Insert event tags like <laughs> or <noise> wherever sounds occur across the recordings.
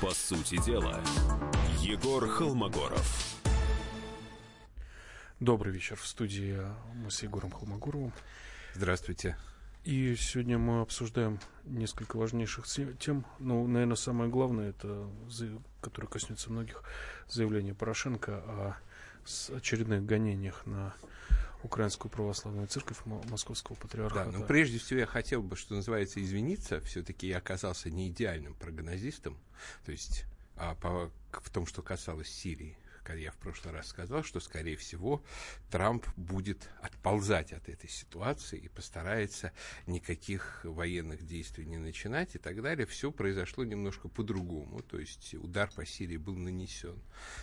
По сути дела, Егор Холмогоров. Добрый вечер. В студии мы с Егором Холмогоровым. Здравствуйте. И сегодня мы обсуждаем несколько важнейших тем. Ну, наверное, самое главное, это, которое коснется многих, заявление Порошенко о очередных гонениях на Украинскую православную церковь Московского патриархата. Да, но прежде всего я хотел бы, что называется, извиниться. Все-таки я оказался не идеальным прогнозистом. То есть а, по, в том, что касалось Сирии я в прошлый раз сказал, что, скорее всего, Трамп будет отползать от этой ситуации и постарается никаких военных действий не начинать и так далее. Все произошло немножко по-другому. То есть удар по Сирии был нанесен.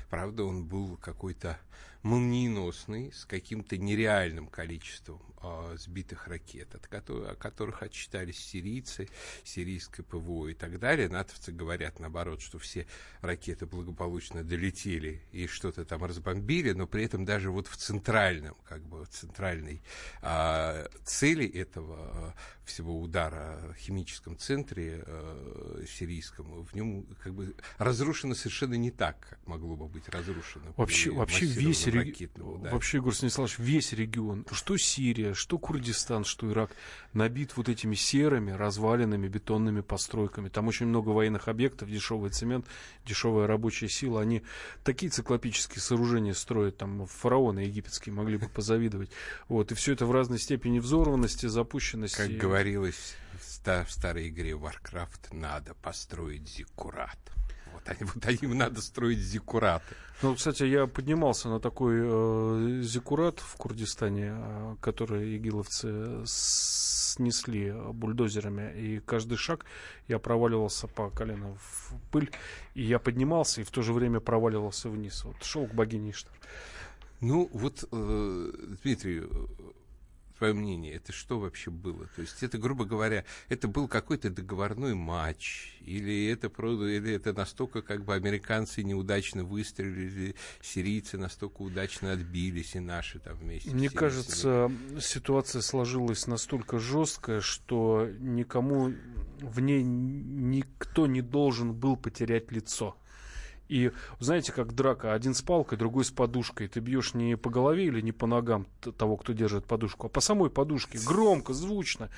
Правда, он был какой-то молниеносный, с каким-то нереальным количеством э, сбитых ракет, от которых, о которых отчитались сирийцы, сирийское ПВО и так далее. Натовцы говорят, наоборот, что все ракеты благополучно долетели и что-то там разбомбили, но при этом даже вот в центральном, как бы в центральной э, цели этого всего удара, химическом центре э, сирийском, в нем как бы разрушено совершенно не так, как могло бы быть разрушено. Вообще, вообще весь регион, вообще, Егор Станиславович, весь регион, что Сирия, что Курдистан, что Ирак, набит вот этими серыми, разваленными бетонными постройками. Там очень много военных объектов, дешевый цемент, дешевая рабочая сила. Они такие циклопические сооружения строят, там фараоны египетские могли бы позавидовать. Вот, и все это в разной степени взорванности, запущенности. Как говорилось в старой игре Warcraft, надо построить зиккурат. Они, вот им надо строить зиккураты. Ну, кстати, я поднимался на такой э, зиккурат в Курдистане, э, который игиловцы снесли бульдозерами, и каждый шаг я проваливался по колено в пыль, и я поднимался, и в то же время проваливался вниз. Вот шел к богине Иштар. Ну, вот, э, Дмитрий, твое мнение, это что вообще было? То есть это, грубо говоря, это был какой-то договорной матч, или это, или это настолько как бы американцы неудачно выстрелили, сирийцы настолько удачно отбились, и наши там вместе. Мне кажется, ситуация сложилась настолько жесткая, что никому в ней никто не должен был потерять лицо. И знаете, как драка, один с палкой, другой с подушкой. Ты бьешь не по голове или не по ногам того, кто держит подушку, а по самой подушке. Громко, звучно,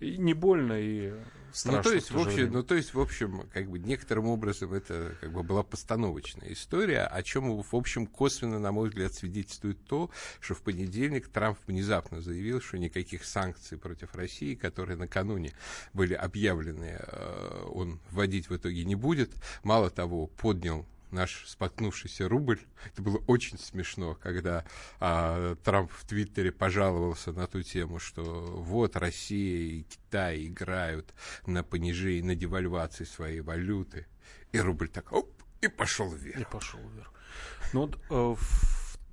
не больно и страшно. Ну, то есть, в, в общем, ну, то есть, в общем, как бы некоторым образом это как бы была постановочная история, о чем, в общем, косвенно, на мой взгляд, свидетельствует то, что в понедельник Трамп внезапно заявил, что никаких санкций против России, которые накануне были объявлены, э, он вводить в итоге не будет. Мало того, поднял наш споткнувшийся рубль. Это было очень смешно, когда а, Трамп в Твиттере пожаловался на ту тему, что вот Россия и Китай играют на понижении, на девальвации своей валюты. И рубль так оп, и пошел вверх. И пошел вверх. Ну вот э,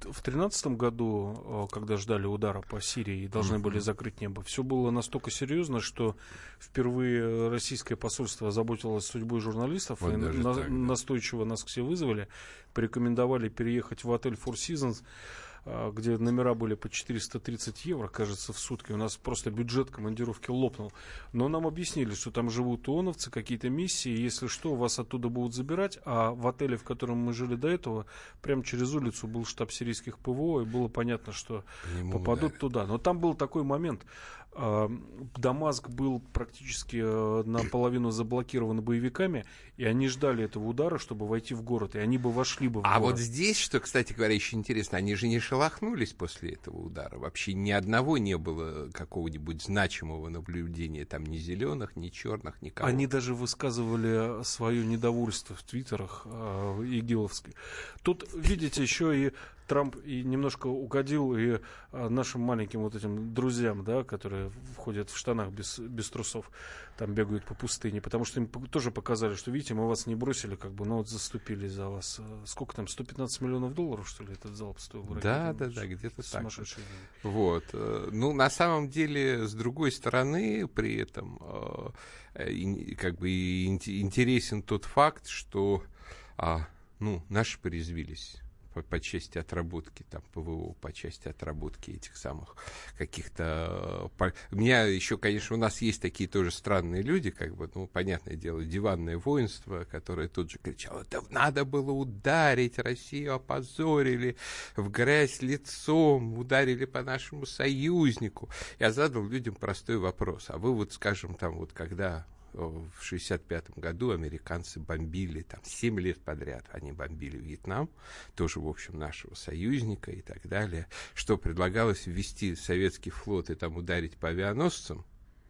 в тринадцатом году, э, когда ждали удара по Сирии и должны были закрыть небо, все было настолько серьезно, что впервые российское посольство озаботилось судьбой журналистов вот и на, так, да. настойчиво нас все вызвали, порекомендовали переехать в отель Four Seasons где номера были по 430 евро, кажется, в сутки. У нас просто бюджет командировки лопнул. Но нам объяснили, что там живут ООНовцы, какие-то миссии, если что, вас оттуда будут забирать. А в отеле, в котором мы жили до этого, прямо через улицу был штаб сирийских ПВО, и было понятно, что попадут да. туда. Но там был такой момент. Дамаск был практически э, наполовину заблокирован боевиками, и они ждали этого удара, чтобы войти в город, и они бы вошли бы в а город. Вот здесь, что, кстати говоря, еще интересно, они же не шелохнулись после этого удара. Вообще ни одного не было какого-нибудь значимого наблюдения, там ни зеленых, ни черных, никого. Они даже высказывали свое недовольство в твиттерах э, игиловской. Тут, видите, еще и Трамп и немножко угодил и а, нашим маленьким вот этим друзьям, да, которые входят в штанах без, без трусов, там бегают по пустыне, потому что им тоже показали, что, видите, мы вас не бросили, как бы, но вот заступили за вас. Сколько там, 115 миллионов долларов, что ли, этот залп стоил? Да, да, да, где-то так. Вот. Э, ну, на самом деле, с другой стороны, при этом, э, как бы, интересен тот факт, что, а, ну, наши порезвились по, по части отработки там ПВО, по части отработки этих самых каких-то... По... У меня еще, конечно, у нас есть такие тоже странные люди, как бы, ну, понятное дело, диванное воинство, которое тут же кричало, да надо было ударить, Россию опозорили, в грязь лицом, ударили по нашему союзнику. Я задал людям простой вопрос, а вы вот, скажем, там вот когда в 1965 году американцы бомбили, там, 7 лет подряд они бомбили Вьетнам, тоже, в общем, нашего союзника и так далее. Что предлагалось ввести советский флот и там ударить по авианосцам?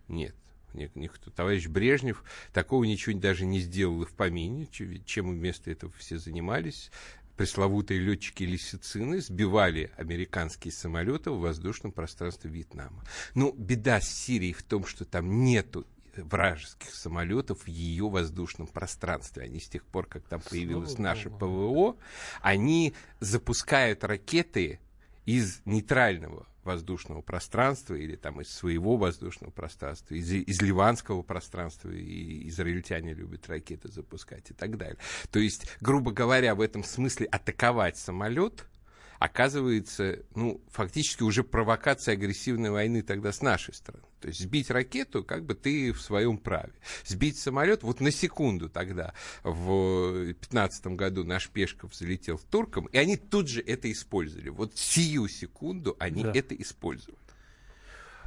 Нет. Никто. Товарищ Брежнев такого ничего даже не сделал и в помине, чем вместо этого все занимались пресловутые летчики-лисицины сбивали американские самолеты в воздушном пространстве Вьетнама. Но беда с Сирией в том, что там нету вражеских самолетов в ее воздушном пространстве. Они с тех пор, как там появилось Слава наше ПВО, они запускают ракеты из нейтрального воздушного пространства или там из своего воздушного пространства, из, из ливанского пространства, и израильтяне любят ракеты запускать и так далее. То есть, грубо говоря, в этом смысле атаковать самолет – оказывается, ну, фактически уже провокация агрессивной войны тогда с нашей стороны. То есть сбить ракету, как бы ты в своем праве. Сбить самолет, вот на секунду тогда, в 2015 году наш Пешков залетел в Турком, и они тут же это использовали. Вот сию секунду они да. это использовали.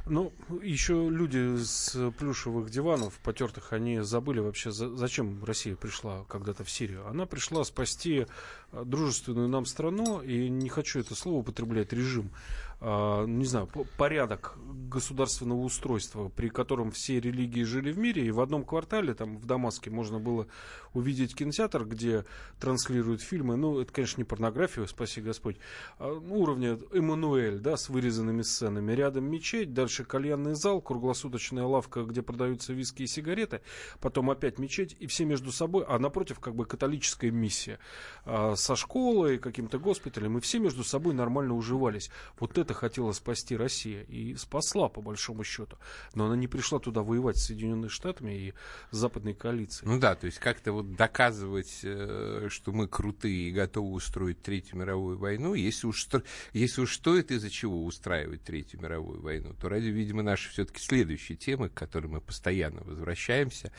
Ну, еще люди с плюшевых диванов, потертых, они забыли вообще, за, зачем Россия пришла когда-то в Сирию. Она пришла спасти э, дружественную нам страну, и не хочу это слово употреблять, режим, не знаю, порядок государственного устройства, при котором все религии жили в мире, и в одном квартале, там в Дамаске, можно было увидеть кинотеатр, где транслируют фильмы, ну, это, конечно, не порнографию, спаси Господь, а, ну, уровня Эммануэль, да, с вырезанными сценами. Рядом мечеть, дальше кальянный зал, круглосуточная лавка, где продаются виски и сигареты, потом опять мечеть, и все между собой, а напротив, как бы католическая миссия а, со школой, каким-то госпиталем, и все между собой нормально уживались. Вот это это хотела спасти Россия и спасла, по большому счету. Но она не пришла туда воевать с Соединенными Штатами и западной коалицией. Ну да, то есть как-то вот доказывать, э, что мы крутые и готовы устроить Третью мировую войну, если уж, если уж стоит из-за чего устраивать Третью мировую войну, то ради, видимо, наши все-таки следующие темы, к которым мы постоянно возвращаемся,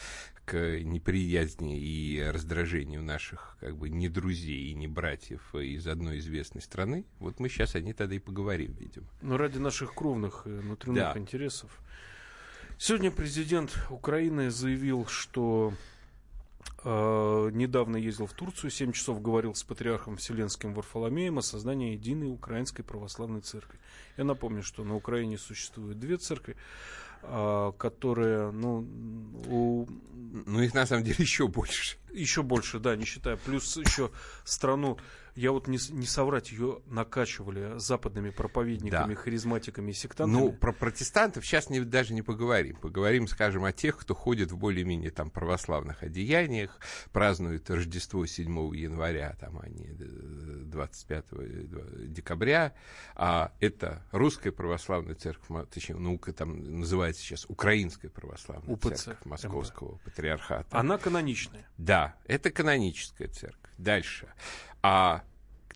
к неприязни и раздражению наших как бы не друзей и не братьев из одной известной страны, вот мы сейчас о ней тогда и поговорим, видимо. Ну, ради наших кровных внутренних да. интересов. Сегодня президент Украины заявил, что э, недавно ездил в Турцию, 7 часов говорил с патриархом Вселенским Варфоломеем о создании единой Украинской Православной Церкви. Я напомню, что на Украине существует две церкви. А, которые, ну, у... Ну, их на самом деле <laughs> еще больше. Еще больше, да, не считая. Плюс еще страну я вот не, не соврать, ее накачивали западными проповедниками, да. харизматиками и сектантами. Ну, про протестантов сейчас не, даже не поговорим. Поговорим, скажем, о тех, кто ходит в более-менее там православных одеяниях, празднует Рождество 7 января, там они 25 э, декабря. А это Русская Православная Церковь, точнее, наука там называется сейчас Украинская Православная УПЦ, Церковь Московского МБ. Патриархата. Она каноничная. Да, это каноническая церковь. Дальше а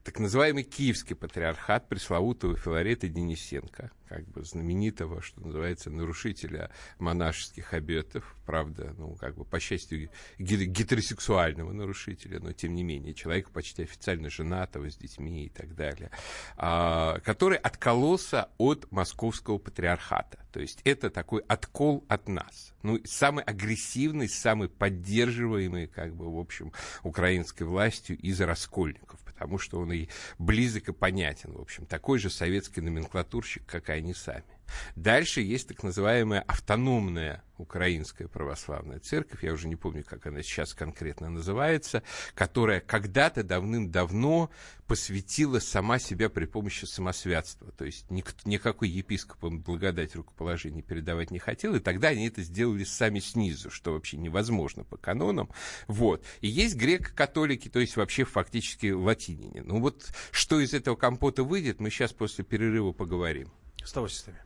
так называемый Киевский патриархат пресловутого Филарета Денисенко, как бы знаменитого, что называется, нарушителя монашеских обетов, правда, ну, как бы, по счастью, гетеросексуального нарушителя, но, тем не менее, человека почти официально женатого, с детьми и так далее, а, который откололся от московского патриархата. То есть это такой откол от нас. Ну, самый агрессивный, самый поддерживаемый, как бы, в общем, украинской властью из раскольников потому что он и близок и понятен, в общем, такой же советский номенклатурщик, как и они сами. Дальше есть так называемая автономная Украинская православная церковь, я уже не помню, как она сейчас конкретно называется, которая когда-то давным-давно посвятила сама себя при помощи самосвятства. То есть никто, никакой епископ благодать рукоположения передавать не хотел, и тогда они это сделали сами снизу, что вообще невозможно по канонам. Вот. И есть греко-католики, то есть вообще фактически латинине. Ну вот что из этого компота выйдет, мы сейчас после перерыва поговорим. С нами.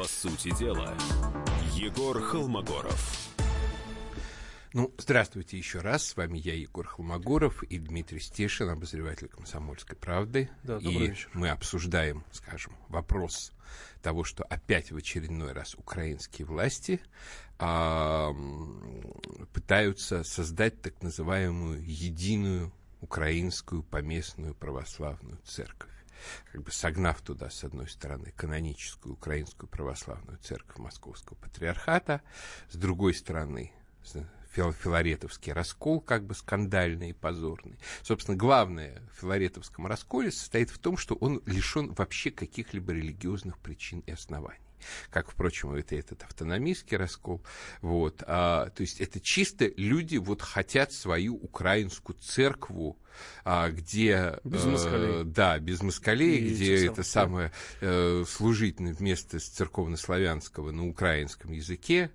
По сути дела, Егор Холмогоров. Ну, здравствуйте еще раз. С вами я, Егор Холмогоров и Дмитрий Стешин, обозреватель «Комсомольской правды». Да, и добрый вечер. мы обсуждаем, скажем, вопрос того, что опять в очередной раз украинские власти а, пытаются создать так называемую единую украинскую поместную православную церковь как бы согнав туда, с одной стороны, каноническую украинскую православную церковь Московского патриархата, с другой стороны, фил- филаретовский раскол, как бы скандальный и позорный. Собственно, главное в филаретовском расколе состоит в том, что он лишен вообще каких-либо религиозных причин и оснований. Как, впрочем, это этот автономистский раскол. Вот. А, то есть это чисто люди вот хотят свою украинскую церкву, а, где... Без э, москалей. да, без москалей, И где этих это самых, самое э, служить на- вместо церковнославянского на украинском языке,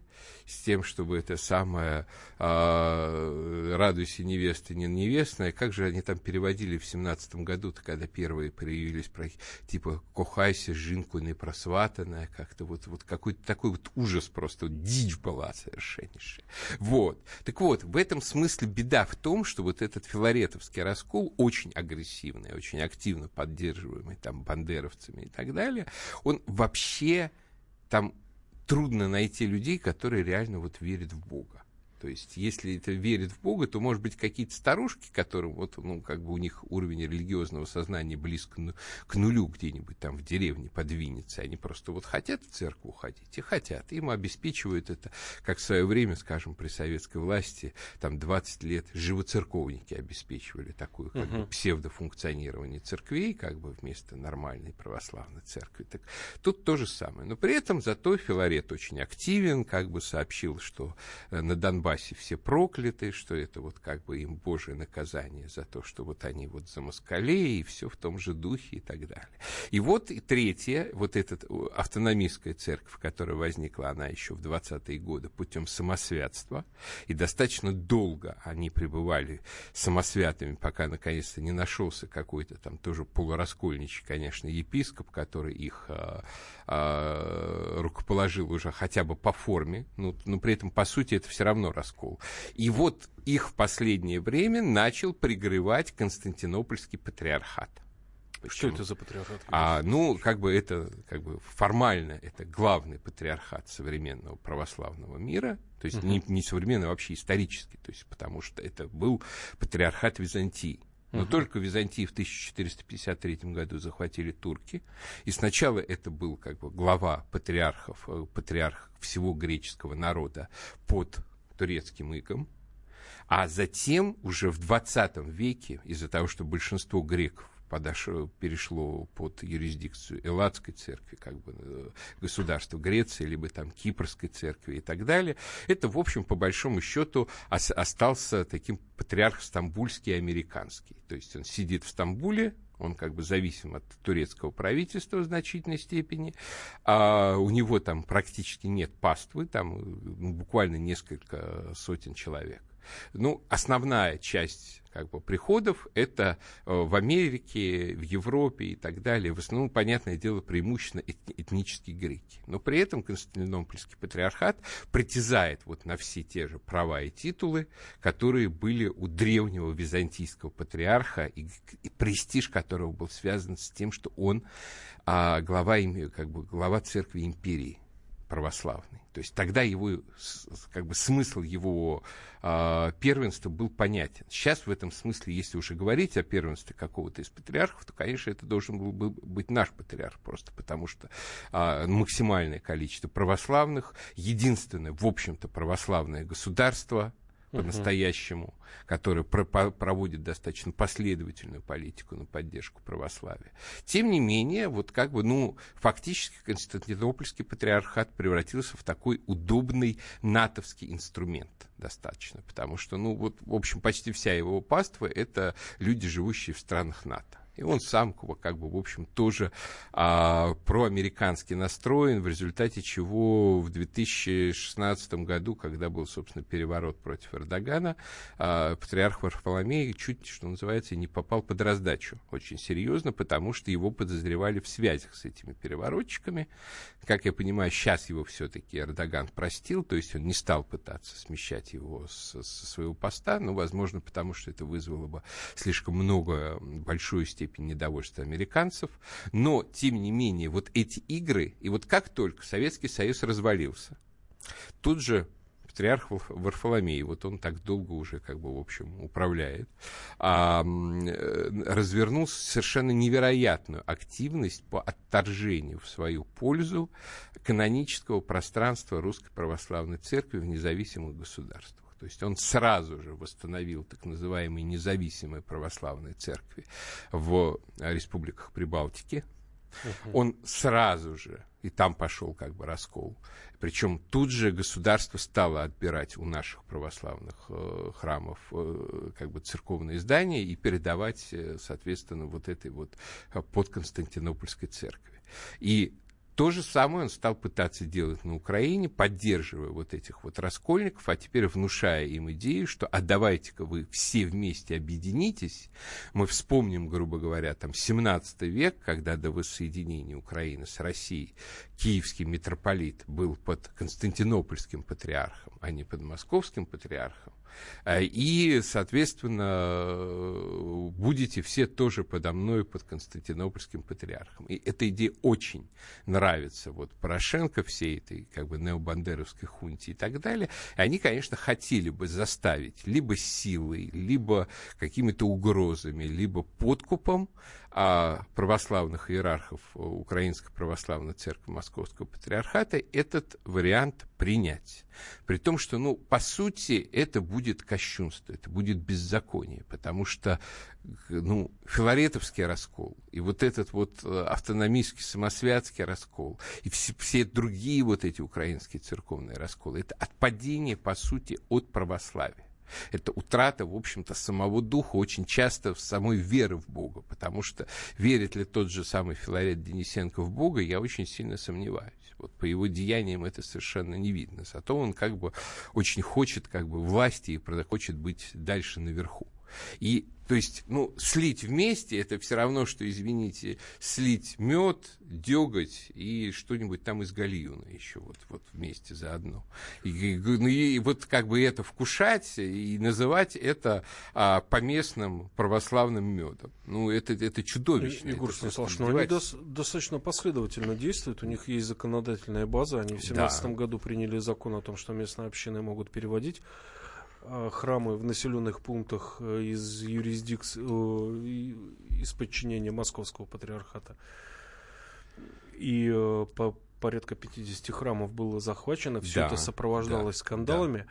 с тем, чтобы это самое а, «радуйся, невеста, не невестная», как же они там переводили в семнадцатом году-то, когда первые появились, про, типа «кохайся, жинку не просватанная», как-то вот, вот какой-то такой вот ужас просто, вот дичь была совершеннейшая. Вот. Так вот, в этом смысле беда в том, что вот этот филаретовский раскол, очень агрессивный, очень активно поддерживаемый там бандеровцами и так далее, он вообще там трудно найти людей, которые реально вот верят в Бога. То есть, если это верит в Бога, то, может быть, какие-то старушки, которым вот, ну, как бы у них уровень религиозного сознания близко ну- к нулю где-нибудь там в деревне под Винницей, они просто вот хотят в церковь ходить и хотят. Им обеспечивают это, как в свое время, скажем, при советской власти, там 20 лет живоцерковники обеспечивали такую как бы, псевдофункционирование церквей, как бы вместо нормальной православной церкви. Так тут то же самое. Но при этом зато Филарет очень активен, как бы сообщил, что э, на Донбассе все прокляты, что это вот как бы им божье наказание за то, что вот они вот за москалей и все в том же духе и так далее. И вот и третье, вот эта автономистская церковь, которая возникла, она еще в 20-е годы путем самосвятства, и достаточно долго они пребывали самосвятыми, пока наконец-то не нашелся какой-то там тоже полураскольничий, конечно, епископ, который их а, а, рукоположил уже хотя бы по форме, ну, но при этом, по сути, это все равно раскол. И вот их в последнее время начал пригревать Константинопольский патриархат. Что это за патриархат? А, ну, как бы это, как бы формально, это главный патриархат современного православного мира, то есть не, не современный, а вообще исторический, то есть потому что это был патриархат Византии. Но только Византии в 1453 году захватили турки. И сначала это был как бы глава патриархов, э, патриарх всего греческого народа под турецким игом. А затем уже в 20 веке, из-за того, что большинство греков подошло, перешло под юрисдикцию Элладской церкви, как бы э, государства Греции, либо там Кипрской церкви и так далее, это, в общем, по большому счету ос- остался таким патриарх стамбульский американский. То есть он сидит в Стамбуле, он как бы зависим от турецкого правительства в значительной степени. А у него там практически нет паствы, там ну, буквально несколько сотен человек. Ну, основная часть как бы, приходов это э, в Америке, в Европе и так далее. В основном, понятное дело, преимущественно эт- этнические греки. Но при этом Константинопольский патриархат притязает вот на все те же права и титулы, которые были у древнего византийского патриарха, и, и престиж которого был связан с тем, что он а, глава, как бы, глава церкви империи православный. То есть тогда его, как бы смысл его а, первенства был понятен. Сейчас в этом смысле, если уже говорить о первенстве какого-то из патриархов, то, конечно, это должен был бы быть наш патриарх просто, потому что а, максимальное количество православных, единственное, в общем-то, православное государство по-настоящему, который про проводит достаточно последовательную политику на поддержку православия. Тем не менее, вот как бы, ну, фактически Константинопольский патриархат превратился в такой удобный натовский инструмент достаточно, потому что, ну, вот, в общем, почти вся его паства — это люди, живущие в странах НАТО. И он сам, как бы, в общем, тоже а, проамерикански настроен, в результате чего в 2016 году, когда был, собственно, переворот против Эрдогана, а, патриарх Варфоломей чуть, что называется, не попал под раздачу очень серьезно, потому что его подозревали в связях с этими переворотчиками. Как я понимаю, сейчас его все-таки Эрдоган простил, то есть он не стал пытаться смещать его со, своего поста, но, возможно, потому что это вызвало бы слишком много, большую степень степень недовольства американцев, но, тем не менее, вот эти игры, и вот как только Советский Союз развалился, тут же патриарх Варфоломей, вот он так долго уже, как бы, в общем, управляет, а, развернул совершенно невероятную активность по отторжению в свою пользу канонического пространства Русской Православной Церкви в независимых государствах. То есть он сразу же восстановил так называемые независимые православные церкви в республиках Прибалтики. Uh-huh. Он сразу же, и там пошел как бы раскол. Причем тут же государство стало отбирать у наших православных э, храмов э, как бы церковные здания и передавать, э, соответственно, вот этой вот э, подконстантинопольской церкви. И то же самое он стал пытаться делать на Украине, поддерживая вот этих вот раскольников, а теперь внушая им идею, что а давайте-ка вы все вместе объединитесь. Мы вспомним, грубо говоря, там 17 век, когда до воссоединения Украины с Россией киевский митрополит был под Константинопольским патриархом, а не под московским патриархом. Э, и, соответственно, будете все тоже подо мной под Константинопольским патриархом. И эта идея очень нравится вот Порошенко, всей этой как бы необандеровской хунте и так далее. И они, конечно, хотели бы заставить либо силой, либо какими-то угрозами, либо подкупом а, православных иерархов Украинской православной церкви Московского патриархата этот вариант принять. При том, что, ну, по сути, это будет кощунство, это будет беззаконие, потому что, ну, филаретовский раскол, и вот этот вот э, автономистский, самосвятский раскол, и все, все другие вот эти украинские церковные расколы, это отпадение, по сути, от православия. Это утрата, в общем-то, самого духа, очень часто в самой веры в Бога, потому что верит ли тот же самый Филарет Денисенко в Бога, я очень сильно сомневаюсь. Вот по его деяниям это совершенно не видно. Зато он как бы очень хочет как бы власти и хочет быть дальше наверху. И то есть, ну, слить вместе, это все равно, что, извините, слить мед, деготь и что-нибудь там из гальюна еще вот, вот вместе заодно. И, и, ну, и вот как бы это вкушать и называть это а, поместным православным медом. Ну, это, это чудовищно. Егор Станиславович, но они дос, достаточно последовательно действуют, у них есть законодательная база, они в 2017 да. году приняли закон о том, что местные общины могут переводить храмы в населенных пунктах э, из юрисдикции, э, из подчинения Московского патриархата. И по порядка 50 храмов было захвачено, все да, это сопровождалось да, скандалами. Да.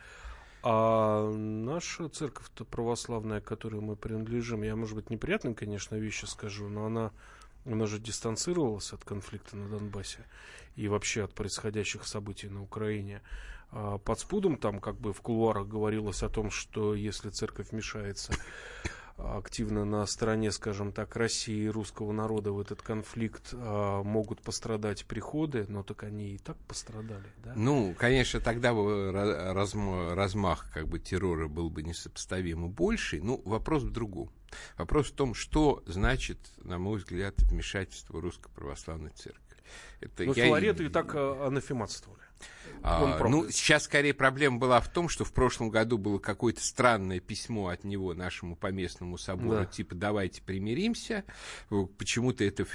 А наша церковь-то православная, к которой мы принадлежим, я, может быть, неприятные, конечно, вещи скажу, но она, она же дистанцировалась от конфликта на Донбассе и вообще от происходящих событий на Украине. А, под спудом там как бы в кулуарах говорилось о том, что если церковь вмешается активно на стороне, скажем так, России и русского народа в этот конфликт а, могут пострадать приходы, но так они и так пострадали, да? Ну, конечно, тогда бы размах как бы террора был бы несопоставимо больший. Ну, вопрос в другом. Вопрос в том, что значит, на мой взгляд, вмешательство Русской Православной Церкви. Это Но я... Филареты и так а, анафематствовали. А, ну, сейчас скорее проблема была в том, что в прошлом году было какое-то странное письмо от него нашему поместному собору, да. типа давайте примиримся. Почему-то это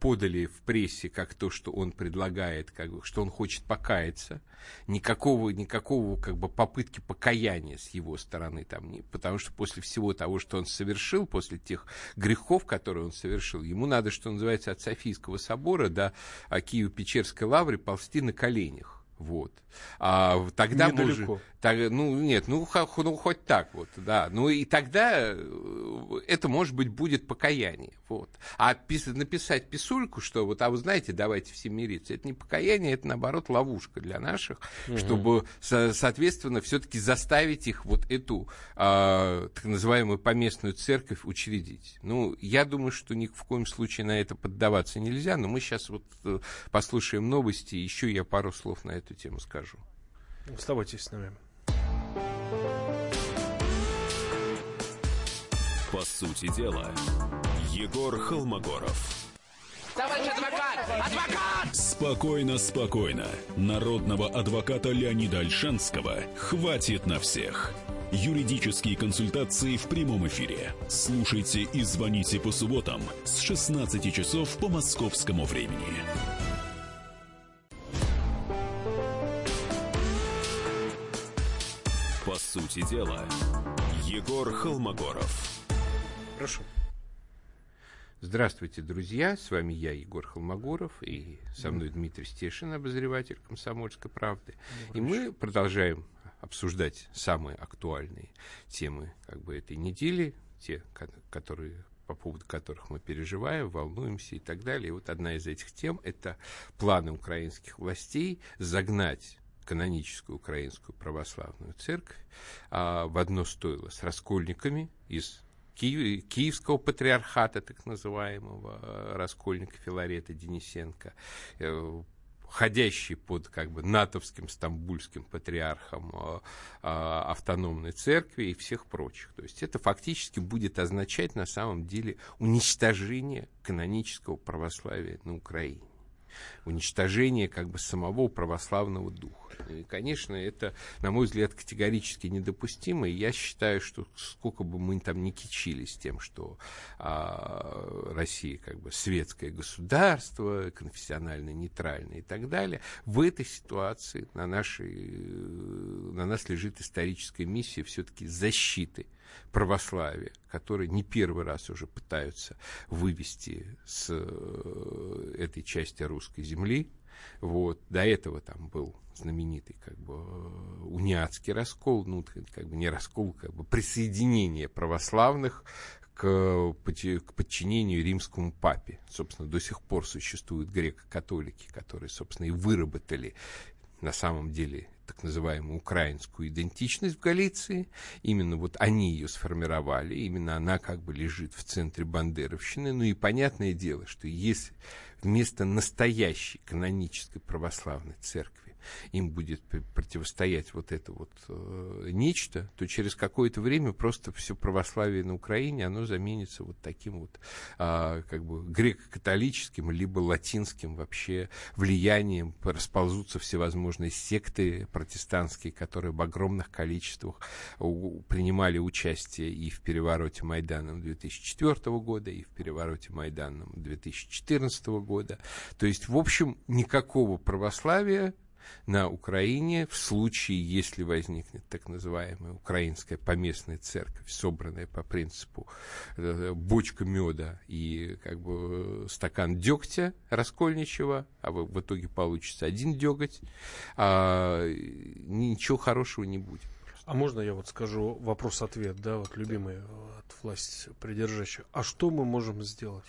подали в прессе как то, что он предлагает, как бы, что он хочет покаяться. Никакого, никакого как бы попытки покаяния с его стороны там не, потому что после всего того, что он совершил, после тех грехов, которые он совершил, ему надо, что называется, от Софийского собора до Киево-Печерской лавры ползти на коленях Вот. А тогда Недалеко. Может, так, ну, нет, ну, х, ну, хоть так вот, да. Ну, и тогда э, это, может быть, будет покаяние. Вот. А пис, написать писульку, что вот, а вы знаете, давайте все мириться, это не покаяние, это, наоборот, ловушка для наших, угу. чтобы, со, соответственно, все-таки заставить их вот эту э, так называемую поместную церковь учредить. Ну, я думаю, что ни в коем случае на это поддаваться нельзя, но мы сейчас вот э, послушаем новости, еще я пару слов на эту тему скажу. Оставайтесь с нами. По сути дела, Егор Холмогоров. Товарищ адвокат! Адвокат! Спокойно, спокойно. Народного адвоката Леонида Альшанского хватит на всех. Юридические консультации в прямом эфире. Слушайте и звоните по субботам с 16 часов по московскому времени. По сути дела, Егор Холмогоров. Прошу. Здравствуйте, друзья. С вами я, Егор Холмогоров, и со мной Дмитрий Стешин, обозреватель «Комсомольской правды». И мы продолжаем обсуждать самые актуальные темы как бы, этой недели, те, которые по поводу которых мы переживаем, волнуемся и так далее. И вот одна из этих тем – это планы украинских властей загнать каноническую украинскую православную церковь а, в одно стойло с раскольниками из Ки- Киевского патриархата, так называемого, э, раскольника Филарета Денисенко, э, ходящий под как бы натовским стамбульским патриархом э, автономной церкви и всех прочих. То есть это фактически будет означать на самом деле уничтожение канонического православия на Украине уничтожение как бы самого православного духа. И, конечно, это, на мой взгляд, категорически недопустимо. И я считаю, что сколько бы мы там не кичились тем, что а, Россия как бы светское государство, конфессионально нейтральное и так далее, в этой ситуации на, нашей, на нас лежит историческая миссия все-таки защиты православия, которые не первый раз уже пытаются вывести с э, этой части русской земли. Вот. До этого там был знаменитый как бы униатский раскол, ну, как бы не раскол, как бы присоединение православных к, к подчинению римскому папе. Собственно, до сих пор существуют греко-католики, которые, собственно, и выработали на самом деле так называемую украинскую идентичность в Галиции. Именно вот они ее сформировали, именно она как бы лежит в центре бандеровщины. Ну и понятное дело, что если вместо настоящей канонической православной церкви им будет противостоять вот это вот э, нечто, то через какое-то время просто все православие на Украине, оно заменится вот таким вот э, как бы греко-католическим, либо латинским вообще влиянием, расползутся всевозможные секты протестантские, которые в огромных количествах принимали участие и в перевороте Майданом 2004 года, и в перевороте Майданом 2014 года. То есть, в общем, никакого православия на Украине в случае, если возникнет так называемая украинская поместная церковь, собранная по принципу э, бочка меда и как бы стакан дегтя раскольничего, а в, итоге получится один деготь, а, ничего хорошего не будет. А можно я вот скажу вопрос-ответ, да, вот любимый от власти придержащих. А что мы можем сделать?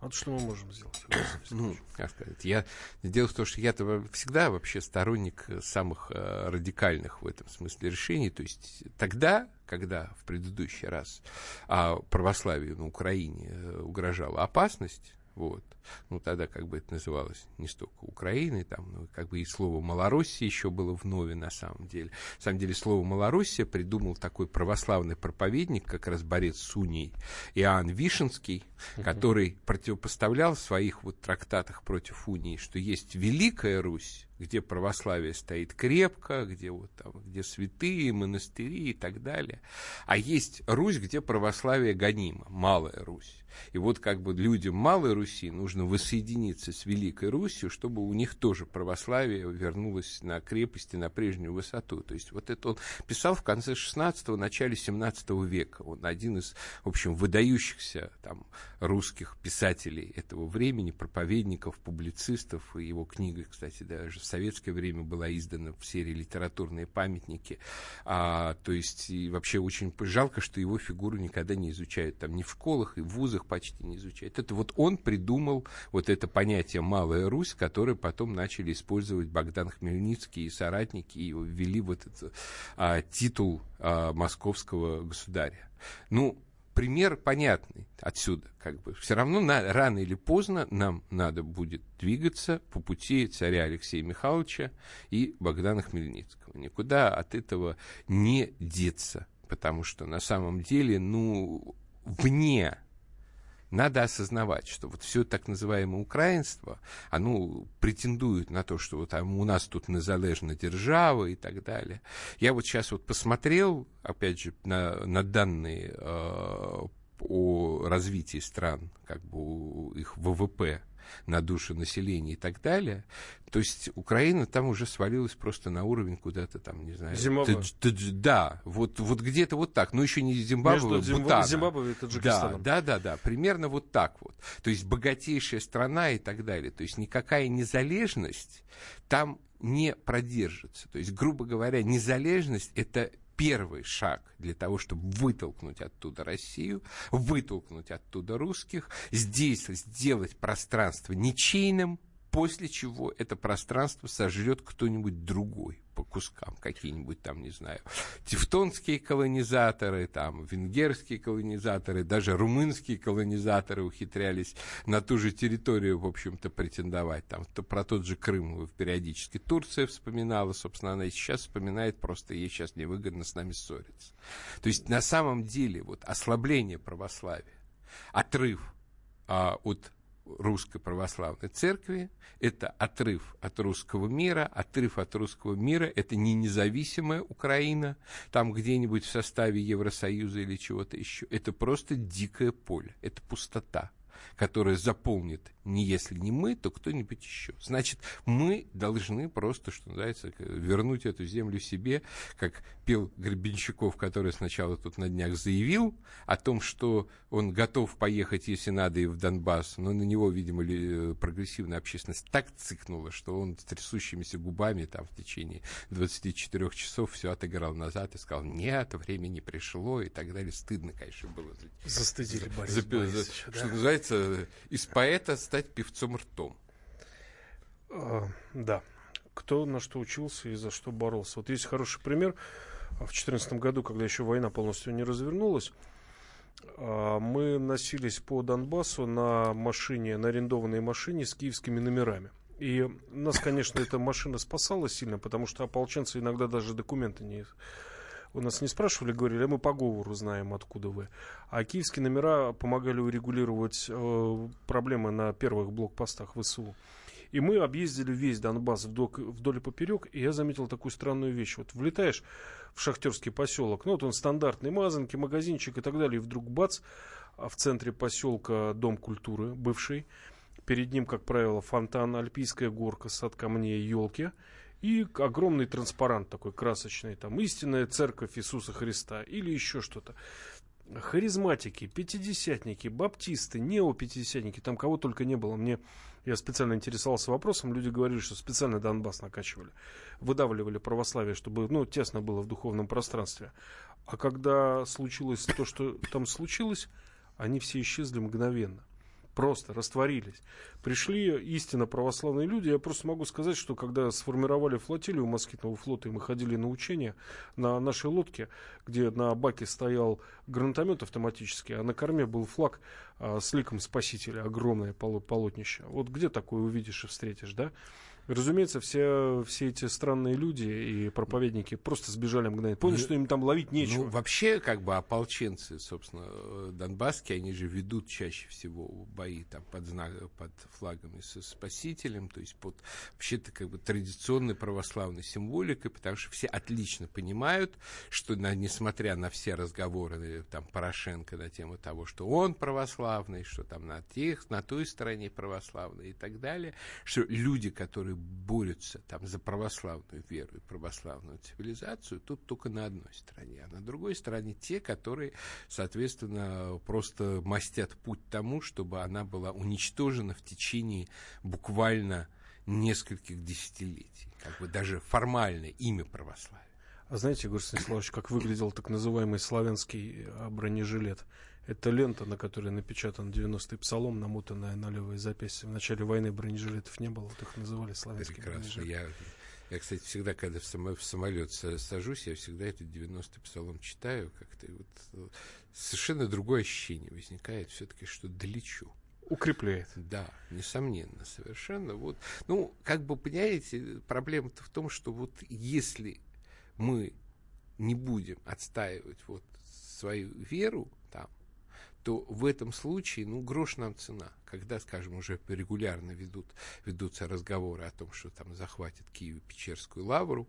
Вот что мы можем сделать? Ну, как сказать, я дело в том, что я-то всегда вообще сторонник самых э, радикальных в этом смысле решений. То есть тогда, когда в предыдущий раз а, православию на Украине э, угрожала опасность, вот. Ну, тогда как бы это называлось не столько Украиной, там, ну, как бы и слово Малороссия еще было в нове на самом деле. На самом деле слово Малороссия придумал такой православный проповедник, как раз борец с унией, Иоанн Вишенский, uh-huh. который противопоставлял в своих вот трактатах против унии, что есть Великая Русь, где православие стоит крепко, где вот там, где святые, монастыри и так далее. А есть Русь, где православие гонимо, Малая Русь. И вот как бы людям Малой Руси нужно нужно воссоединиться с Великой Русью, чтобы у них тоже православие вернулось на крепости, на прежнюю высоту. То есть вот это он писал в конце 16-го, начале 17 века. Он один из, в общем, выдающихся там русских писателей этого времени, проповедников, публицистов. И его книга, кстати, даже в советское время была издана в серии «Литературные памятники». А, то есть и вообще очень жалко, что его фигуру никогда не изучают там ни в школах, и в вузах почти не изучают. Это вот он придумал вот это понятие «Малая Русь», которое потом начали использовать Богдан Хмельницкий и соратники, и ввели вот этот а, титул а, московского государя. Ну, пример понятный отсюда. Как бы. Все равно на, рано или поздно нам надо будет двигаться по пути царя Алексея Михайловича и Богдана Хмельницкого. Никуда от этого не деться, потому что на самом деле, ну, вне надо осознавать, что вот все так называемое украинство, оно претендует на то, что вот у нас тут незалежна держава и так далее. Я вот сейчас вот посмотрел, опять же, на, на данные э, о развитии стран, как бы их ВВП на душу населения и так далее. То есть Украина там уже свалилась просто на уровень куда-то там, не знаю. Зимбабве. Да, вот, вот где-то вот так. Ну, еще не Зимбабве, Между Бутана. Зимбабве и Таджикистаном. Да, да, да, да, примерно вот так вот. То есть богатейшая страна и так далее. То есть никакая незалежность там не продержится. То есть, грубо говоря, незалежность это первый шаг для того, чтобы вытолкнуть оттуда Россию, вытолкнуть оттуда русских, здесь сделать пространство ничейным, после чего это пространство сожрет кто-нибудь другой по кускам, какие-нибудь там, не знаю, тевтонские колонизаторы, там, венгерские колонизаторы, даже румынские колонизаторы ухитрялись на ту же территорию, в общем-то, претендовать. Там, то, про тот же Крым периодически Турция вспоминала, собственно, она и сейчас вспоминает, просто ей сейчас невыгодно с нами ссориться. То есть, на самом деле, вот ослабление православия, отрыв а, от русской православной церкви, это отрыв от русского мира, отрыв от русского мира, это не независимая Украина, там где-нибудь в составе Евросоюза или чего-то еще, это просто дикое поле, это пустота которая заполнит не если не мы, то кто-нибудь еще. Значит, мы должны просто, что называется, вернуть эту землю себе, как пел Гребенщиков, который сначала тут на днях заявил о том, что он готов поехать, если надо, и в Донбасс, но на него, видимо, э, прогрессивная общественность так цикнула, что он с трясущимися губами там в течение 24 часов все отыграл назад и сказал, нет, время не пришло и так далее. Стыдно, конечно, было. Застыдили Борис за, за, да? Что называется, из поэта стать певцом ртом. А, да. Кто на что учился и за что боролся. Вот есть хороший пример. В 2014 году, когда еще война полностью не развернулась, а, мы носились по Донбассу на машине, на арендованной машине с киевскими номерами. И нас, конечно, эта машина спасала сильно, потому что ополченцы иногда даже документы не у нас не спрашивали, говорили, а мы по говору знаем, откуда вы. А киевские номера помогали урегулировать э, проблемы на первых блокпостах ВСУ. И мы объездили весь Донбасс вдоль, вдоль и поперек, и я заметил такую странную вещь. Вот влетаешь в шахтерский поселок, ну вот он стандартный, мазанки, магазинчик и так далее, и вдруг бац, а в центре поселка Дом культуры, бывший, перед ним, как правило, фонтан, альпийская горка, сад камней, елки – и огромный транспарант такой красочный, там «Истинная церковь Иисуса Христа» или еще что-то. Харизматики, пятидесятники, баптисты, неопятидесятники, там кого только не было. Мне, я специально интересовался вопросом, люди говорили, что специально Донбасс накачивали, выдавливали православие, чтобы, ну, тесно было в духовном пространстве. А когда случилось то, что там случилось, они все исчезли мгновенно просто растворились. Пришли истинно православные люди. Я просто могу сказать, что когда сформировали флотилию москитного флота, и мы ходили на учения на нашей лодке, где на баке стоял гранатомет автоматический, а на корме был флаг а, с ликом спасителя, огромное полотнище. Вот где такое увидишь и встретишь, да? Разумеется, все, все эти странные люди и проповедники просто сбежали мгновенно. Поняли, ну, что им там ловить нечего. Ну, вообще, как бы ополченцы, собственно, э, донбасские, они же ведут чаще всего бои там под, знак, под флагами со спасителем, то есть под вообще-то как бы традиционной православной символикой, потому что все отлично понимают, что на, несмотря на все разговоры высказывания там Порошенко на тему того, что он православный, что там на тех, на той стороне православный и так далее, что люди, которые борются там за православную веру и православную цивилизацию, тут только на одной стороне, а на другой стороне те, которые, соответственно, просто мастят путь тому, чтобы она была уничтожена в течение буквально нескольких десятилетий, как бы даже формальное имя православия. А знаете, Игорь Станиславович, как выглядел так называемый славянский э, бронежилет? Это лента, на которой напечатан 90-й псалом, намотанная на левое запястье. В начале войны бронежилетов не было, вот их называли славянские Прекрасно. Я, я, кстати, всегда, когда в, само, в самолет сажусь, я всегда этот 90-й псалом читаю, как-то вот э, совершенно другое ощущение возникает все-таки, что долечу. Укрепляет. Да, несомненно, совершенно. Вот. Ну, как бы, понимаете, проблема-то в том, что вот если мы не будем отстаивать вот свою веру там, то в этом случае, ну, грош нам цена. Когда, скажем, уже регулярно ведут, ведутся разговоры о том, что там захватят Киево-Печерскую лавру,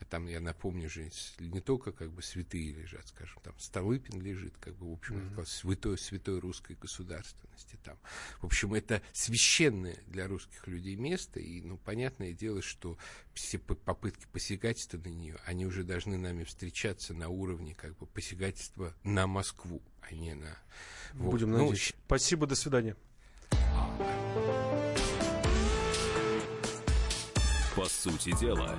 а там, я напомню же, не только как бы святые лежат, скажем, там Столыпин лежит, как бы, в общем, mm-hmm. святой, святой русской государственности там. В общем, это священное для русских людей место, и, ну, понятное дело, что все попытки посягательства на нее, они уже должны нами встречаться на уровне, как бы, посягательства на Москву, а не на... Будем вот. надеяться. Ну, Спасибо, до свидания. По сути дела,